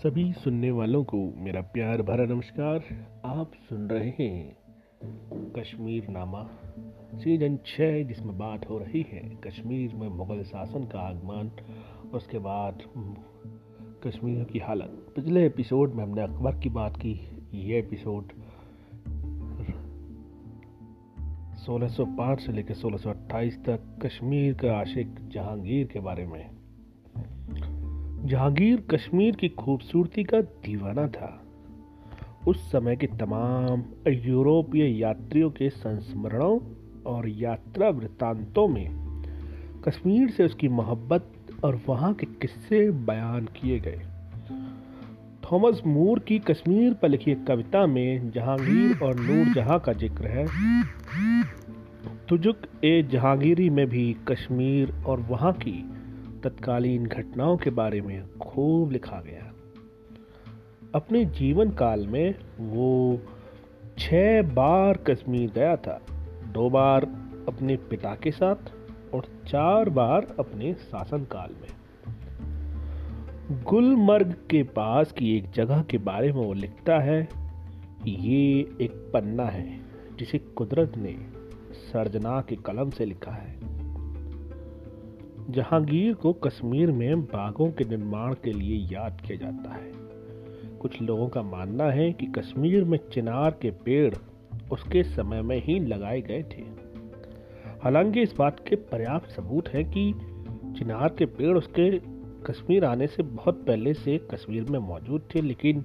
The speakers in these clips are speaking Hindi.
सभी सुनने वालों को मेरा प्यार भरा नमस्कार। आप सुन रहे हैं कश्मीर नामा। सीज़न छः जिसमें बात हो रही है, कश्मीर में मुग़ल शासन का आगमन उसके बाद कश्मीर की हालत। पिछले एपिसोड में हमने अकबर की बात की। ये एपिसोड 1605 से लेकर 1628 तक कश्मीर का आशिक जहांगीर के बारे में जहांगीर कश्मीर की खूबसूरती का दीवाना था। उस समय के तमाम यूरोपीय यात्रियों के संस्मरणों और यात्रा वृत्तांतों में कश्मीर से उसकी मोहब्बत और वहाँ के किस्से बयान किए गए। थॉमस मूर की कश्मीर पर लिखी कविता में जहांगीर और नूर जहाँ का ज़िक्र है, तुजुक ए जहांगीरी में भी कश्मीर और वहाँ की तत्कालीन घटनाओं के बारे में खूब लिखा गया। अपने जीवन काल में वो छह बार कश्मीर गया था। दो बार अपने पिता के साथ और चार बार अपने शासनकाल में। गुलमर्ग के पास की एक जगह के बारे में वो लिखता है, ये एक पन्ना है, जिसे कुदरत ने सर्जना के कलम से लिखा है। जहांगीर को कश्मीर में बागों के निर्माण के लिए याद किया जाता है। कुछ लोगों का मानना है कि कश्मीर में चिनार के पेड़ उसके समय में ही लगाए गए थे। हालाँकि इस बात के पर्याप्त सबूत हैं कि चिनार के पेड़ उसके कश्मीर आने से बहुत पहले से कश्मीर में मौजूद थे, लेकिन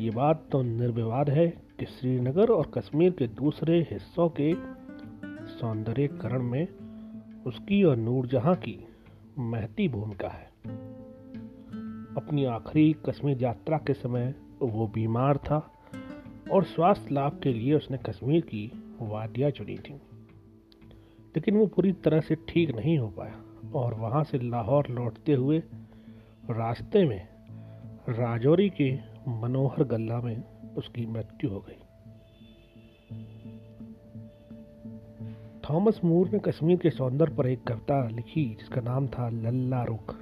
ये बात तो निर्विवाद है कि श्रीनगर और कश्मीर के दूसरे हिस्सों के सौंदर्यकरण में उसकी और नूरजहां की महती भूमिका है। अपनी आखिरी कश्मीर यात्रा के समय वो बीमार था और स्वास्थ्य लाभ के लिए उसने कश्मीर की वादियाँ चुनी थी। लेकिन वो पूरी तरह से ठीक नहीं हो पाया और वहाँ से लाहौर लौटते हुए रास्ते में राजौरी के मनोहर गल्ला में उसकी मृत्यु हो गई। थॉमस मूर ने कश्मीर के सौंदर्य पर एक कविता लिखी, जिसका नाम था लल्ला रुख।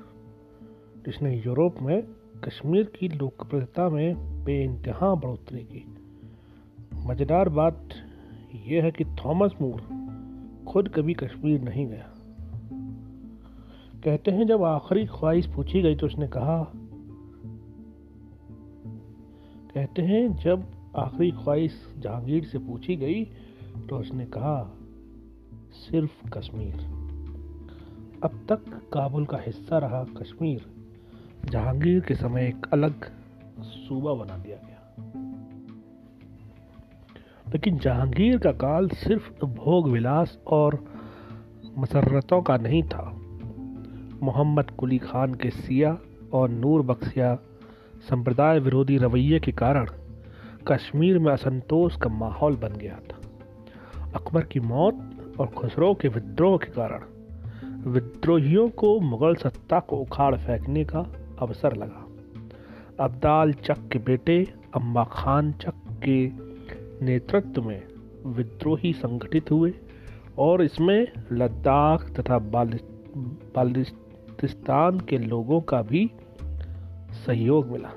जिसने यूरोप में कश्मीर की लोकप्रियता में बे इंतहा बढ़ोतरी की। मज़ेदार बात यह है कि थॉमस मूर खुद कभी कश्मीर नहीं गया। कहते हैं, जब आखिरी ख्वाहिश पूछी गई तो उसने कहा, कहते हैं, जब आखिरी ख्वाहिश जहांगीर से पूछी गई तो उसने कहा सिर्फ़ कश्मीर। अब तक काबुल का हिस्सा रहा कश्मीर, जहांगीर के समय एक अलग सूबा बना दिया गया। लेकिन जहांगीर का काल सिर्फ़ भोग विलास और मसरतों का नहीं था। मोहम्मद कुली खान के सिया और नूर बख्शिया संप्रदाय विरोधी रवैये के कारण कश्मीर में असंतोष का माहौल बन गया था। अकबर की मौत और खुसरो के विद्रोह के कारण विद्रोहियों को मुगल सत्ता को उखाड़ फेंकने का अवसर लगा। अब्दाल चक के बेटे अम्बा खान चक के नेतृत्व में विद्रोही संगठित हुए और इसमें लद्दाख तथा बालिस्तान के लोगों का भी सहयोग मिला।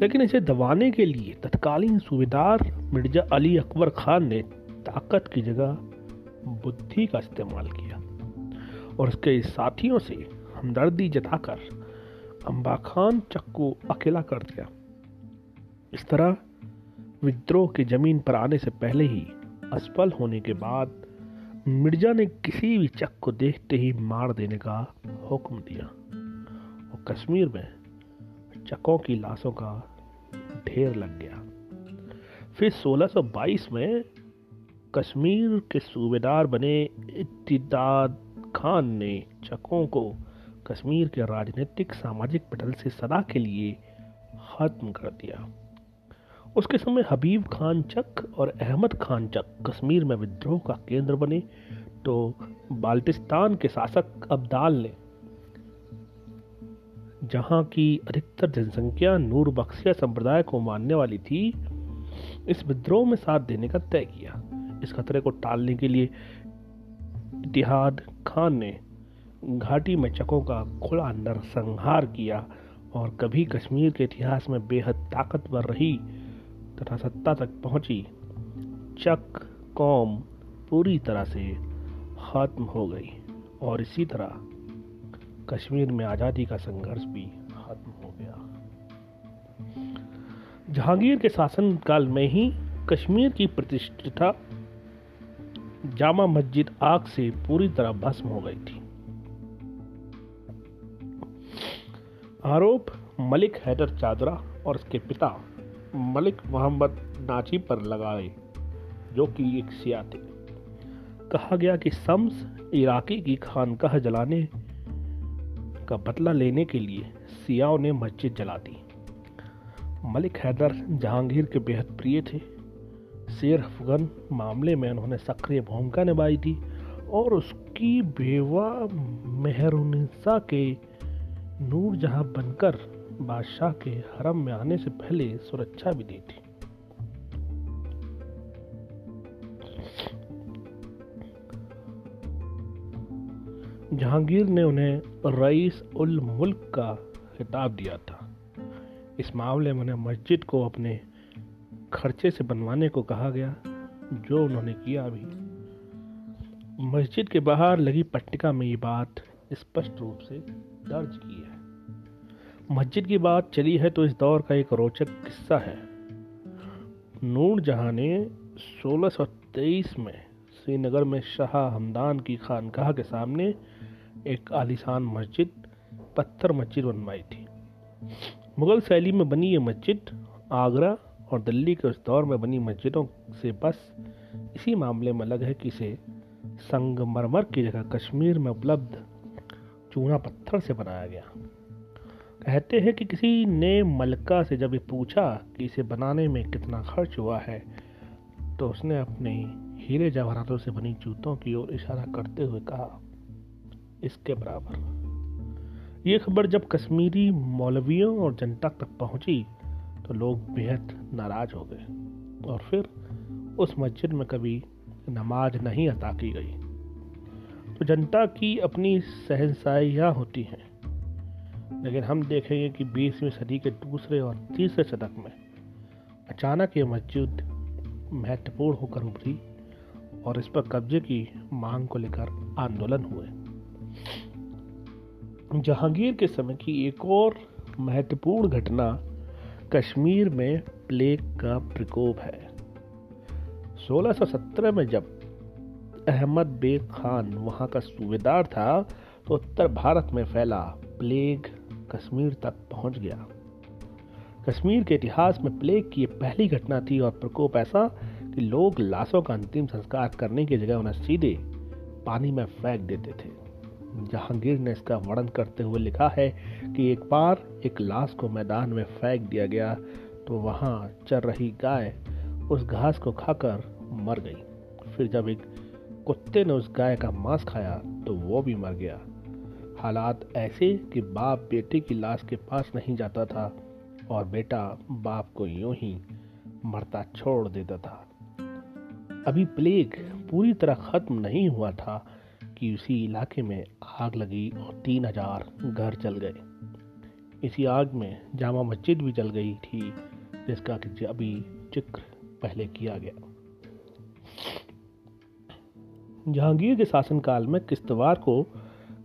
लेकिन इसे दबाने के लिए तत्कालीन सूबेदार मिर्ज़ा अली अकबर खान ने ताकत की जगह बुद्धि का इस्तेमाल किया और उसके साथियों से हमदर्दी जताकर अम्बा खान चक को अकेला कर दिया। इस तरह विद्रोह की ज़मीन पर आने से पहले ही असफल होने के बाद मिर्ज़ा ने किसी भी चक को देखते ही मार देने का हुक्म दिया और कश्मीर में चकों की लाशों का ढेर लग गया। फिर 1622 में कश्मीर के सूबेदार बने इतिदाद खान ने चकों को कश्मीर के राजनीतिक सामाजिक पटल से सदा के लिए खत्म कर दिया। उसके समय हबीब खान चक और अहमद खान चक कश्मीर में विद्रोह का केंद्र बने तो बाल्टिस्तान के शासक अब्दाल ने जहाँ की अधिकतर जनसंख्या नूर बख्शिया संप्रदाय को मानने वाली थी, इस विद्रोह में साथ देने का तय किया। इस खतरे को टालने के लिए इतिहाद खान ने घाटी में चकों का खुला नरसंहार किया और कभी कश्मीर के इतिहास में बेहद ताकतवर रही तथा सत्ता तक पहुँची। चक कौम पूरी तरह से खत्म हो गई और इसी तरह कश्मीर में आज़ादी का संघर्ष भी खत्म हो गया। जहांगीर के शासनकाल में ही कश्मीर की प्रतिष्ठिता जामा मस्जिद आग से पूरी तरह भस्म हो गई थी। आरोप, मलिक हैदर चादरा और उसके पिता मलिक मोहम्मद नाची पर लगाए, जो कि एक सिया थे। कहा गया कि शम्स इराकी की खानकाह जलाने का बदला लेने के लिए सियाओं ने मस्जिद जला दी। मलिक हैदर जहांगीर के बेहद प्रिय थे। शेर अफगन मामले में उन्होंने सक्रिय भूमिका निभाई थी और उसकी बेवा मेहरुनिसा के नूर जहाँ बनकर बादशाह के हरम में आने से पहले सुरक्षा भी दी थी। जहांगीर ने उन्हें रईस उल मुल्क का खिताब दिया था। इस मामले में उन्हें मस्जिद को अपने खर्चे से बनवाने को कहा गया, जो उन्होंने किया भी। मस्जिद के बाहर लगी पट्टिका में ये बात स्पष्ट रूप से दर्ज की है। मस्जिद की बात चली है तो इस दौर का एक रोचक किस्सा है। नूर जहाँ ने 1623 में श्रीनगर में शाह हमदान की खानकाह के सामने एक आलिशान मस्जिद, पत्थर मस्जिद बनवाई थी। मुगल शैली में बनी ये मस्जिद आगरा और दिल्ली के उस दौर में बनी मस्जिदों से बस इसी मामले में अलग है कि इसे संगमरमर की जगह कश्मीर में उपलब्ध चूना पत्थर से बनाया गया। कहते हैं कि किसी ने मलका से जब पूछा कि इसे बनाने में कितना खर्च हुआ है तो उसने अपने हीरे जवाहरातों से बनी जूतों की ओर इशारा करते हुए कहा, इसके बराबर। ये खबर जब कश्मीरी मौलवियों और जनता तक पहुँची तो लोग बेहद नाराज़ हो गए और फिर उस मस्जिद में कभी नमाज़ नहीं अता की गई। तो जनता की अपनी सहनसाइयाँ होती हैं, लेकिन हम देखेंगे कि बीसवीं सदी के दूसरे और तीसरे शतक में अचानक ये मस्जिद महत्वपूर्ण होकर उभरी और इस पर कब्जे की मांग को लेकर आंदोलन हुए। जहांगीर के समय की एक और महत्वपूर्ण घटना कश्मीर में प्लेग का प्रकोप है। 1617 में जब अहमद बेग खान वहाँ का सूबेदार था तो उत्तर भारत में फैला प्लेग कश्मीर तक पहुँच गया। कश्मीर के इतिहास में प्लेग की पहली घटना थी और प्रकोप ऐसा कि लोग लाशों का अंतिम संस्कार करने की जगह उन्हें सीधे पानी में फेंक देते थे। जहांगीर ने इसका वर्णन करते हुए लिखा है कि एक बार एक लाश को मैदान में फेंक दिया गया तो वहाँ चर रही गाय उस घास को खाकर मर गई। फिर जब एक कुत्ते ने उस गाय का मांस खाया तो वो भी मर गया। हालात ऐसे कि बाप बेटे की लाश के पास नहीं जाता था और बेटा बाप को यूँ ही मरता छोड़ देता था। अभी प्लेग पूरी तरह खत्म नहीं हुआ था कि उसी इलाके में आग लगी और तीन हज़ार घर जल गए। इसी आग में जामा मस्जिद भी जल गई थी, जिसका कि अभी ज़िक्र पहले किया गया। जहांगीर के शासनकाल में किश्तवार को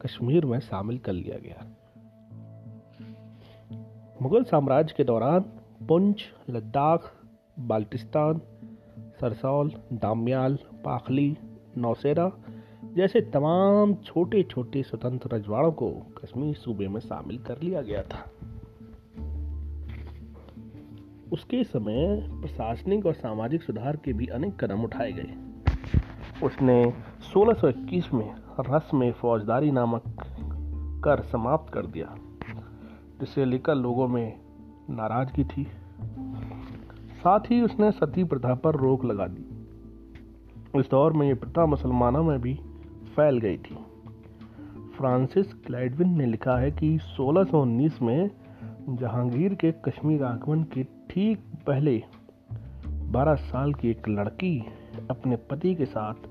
कश्मीर में शामिल कर लिया गया। मुगल साम्राज्य के दौरान पुंछ, लद्दाख, बाल्टिस्तान, सरसौल, दाम्याल, पाखली, नौसेरा जैसे तमाम छोटे छोटे स्वतंत्र रजवाड़ों को कश्मीर सूबे में शामिल कर लिया गया था। उसके समय प्रशासनिक और सामाजिक सुधार के भी अनेक कदम उठाए गए। उसने 1621 में रस्म फौजदारी नामक कर समाप्त कर दिया, जिसे लेकर लोगों में नाराज़गी थी। साथ ही उसने सती प्रथा पर रोक लगा दी। इस दौर में ये प्रथा मुसलमानों में भी फैल गई थी। फ्रांसिस क्लाइडविन ने लिखा है कि 1619 में जहांगीर के कश्मीर आगमन के ठीक पहले 12 साल की एक लड़की अपने पति के साथ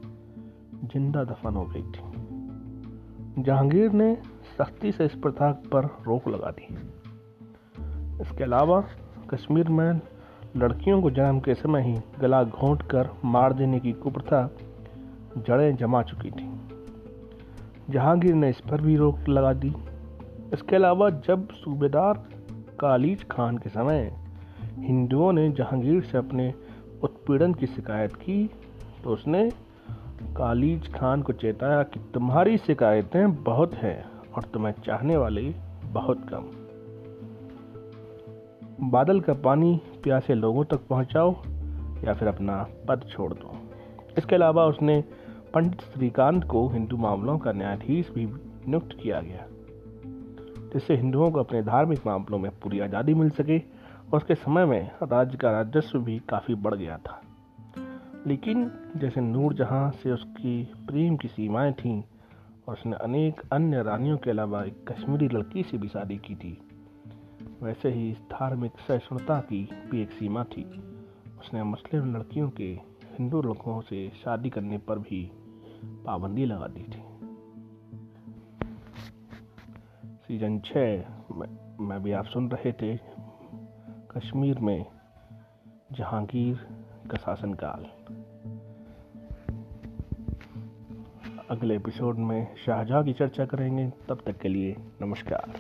ज़िंदा दफन हो गई थी। जहांगीर ने सख्ती से इस प्रथा पर रोक लगा दी। इसके अलावा कश्मीर में लड़कियों को जन्म के समय ही गला घोंट कर मार देने की कुप्रथा जड़ें जमा चुकी थी। जहांगीर ने इस पर भी रोक लगा दी। इसके अलावा जब सूबेदार कालीज खान के समय हिंदुओं ने जहांगीर से अपने उत्पीड़न की शिकायत की तो उसने कालीज खान को चेताया कि तुम्हारी शिकायतें बहुत हैं और तुम्हें चाहने वाले बहुत कम। बादल का पानी प्यासे लोगों तक पहुंचाओ या फिर अपना पद छोड़ दो। इसके अलावा उसने पंडित श्रीकांत को हिंदू मामलों का न्यायाधीश भी नियुक्त किया गया, जिससे हिंदुओं को अपने धार्मिक मामलों में पूरी आज़ादी मिल सके और उसके समय में राज्य का राजस्व भी काफ़ी बढ़ गया था। लेकिन जैसे नूर जहाँ से उसकी प्रेम की सीमाएँ थीं और उसने अनेक अन्य रानियों के अलावा एक कश्मीरी लड़की से भी शादी की थी, वैसे ही इस धार्मिक सहिष्णुता की भी एक सीमा थी। उसने मुस्लिम लड़कियों के हिंदू लड़कों से शादी करने पर भी पाबंदी लगा दी थी। सीज़न छः में, भी आप सुन रहे थे कश्मीर में जहांगीर का शासनकाल। अगले एपिसोड में शाहजहाँ की चर्चा करेंगे तब तक के लिए नमस्कार।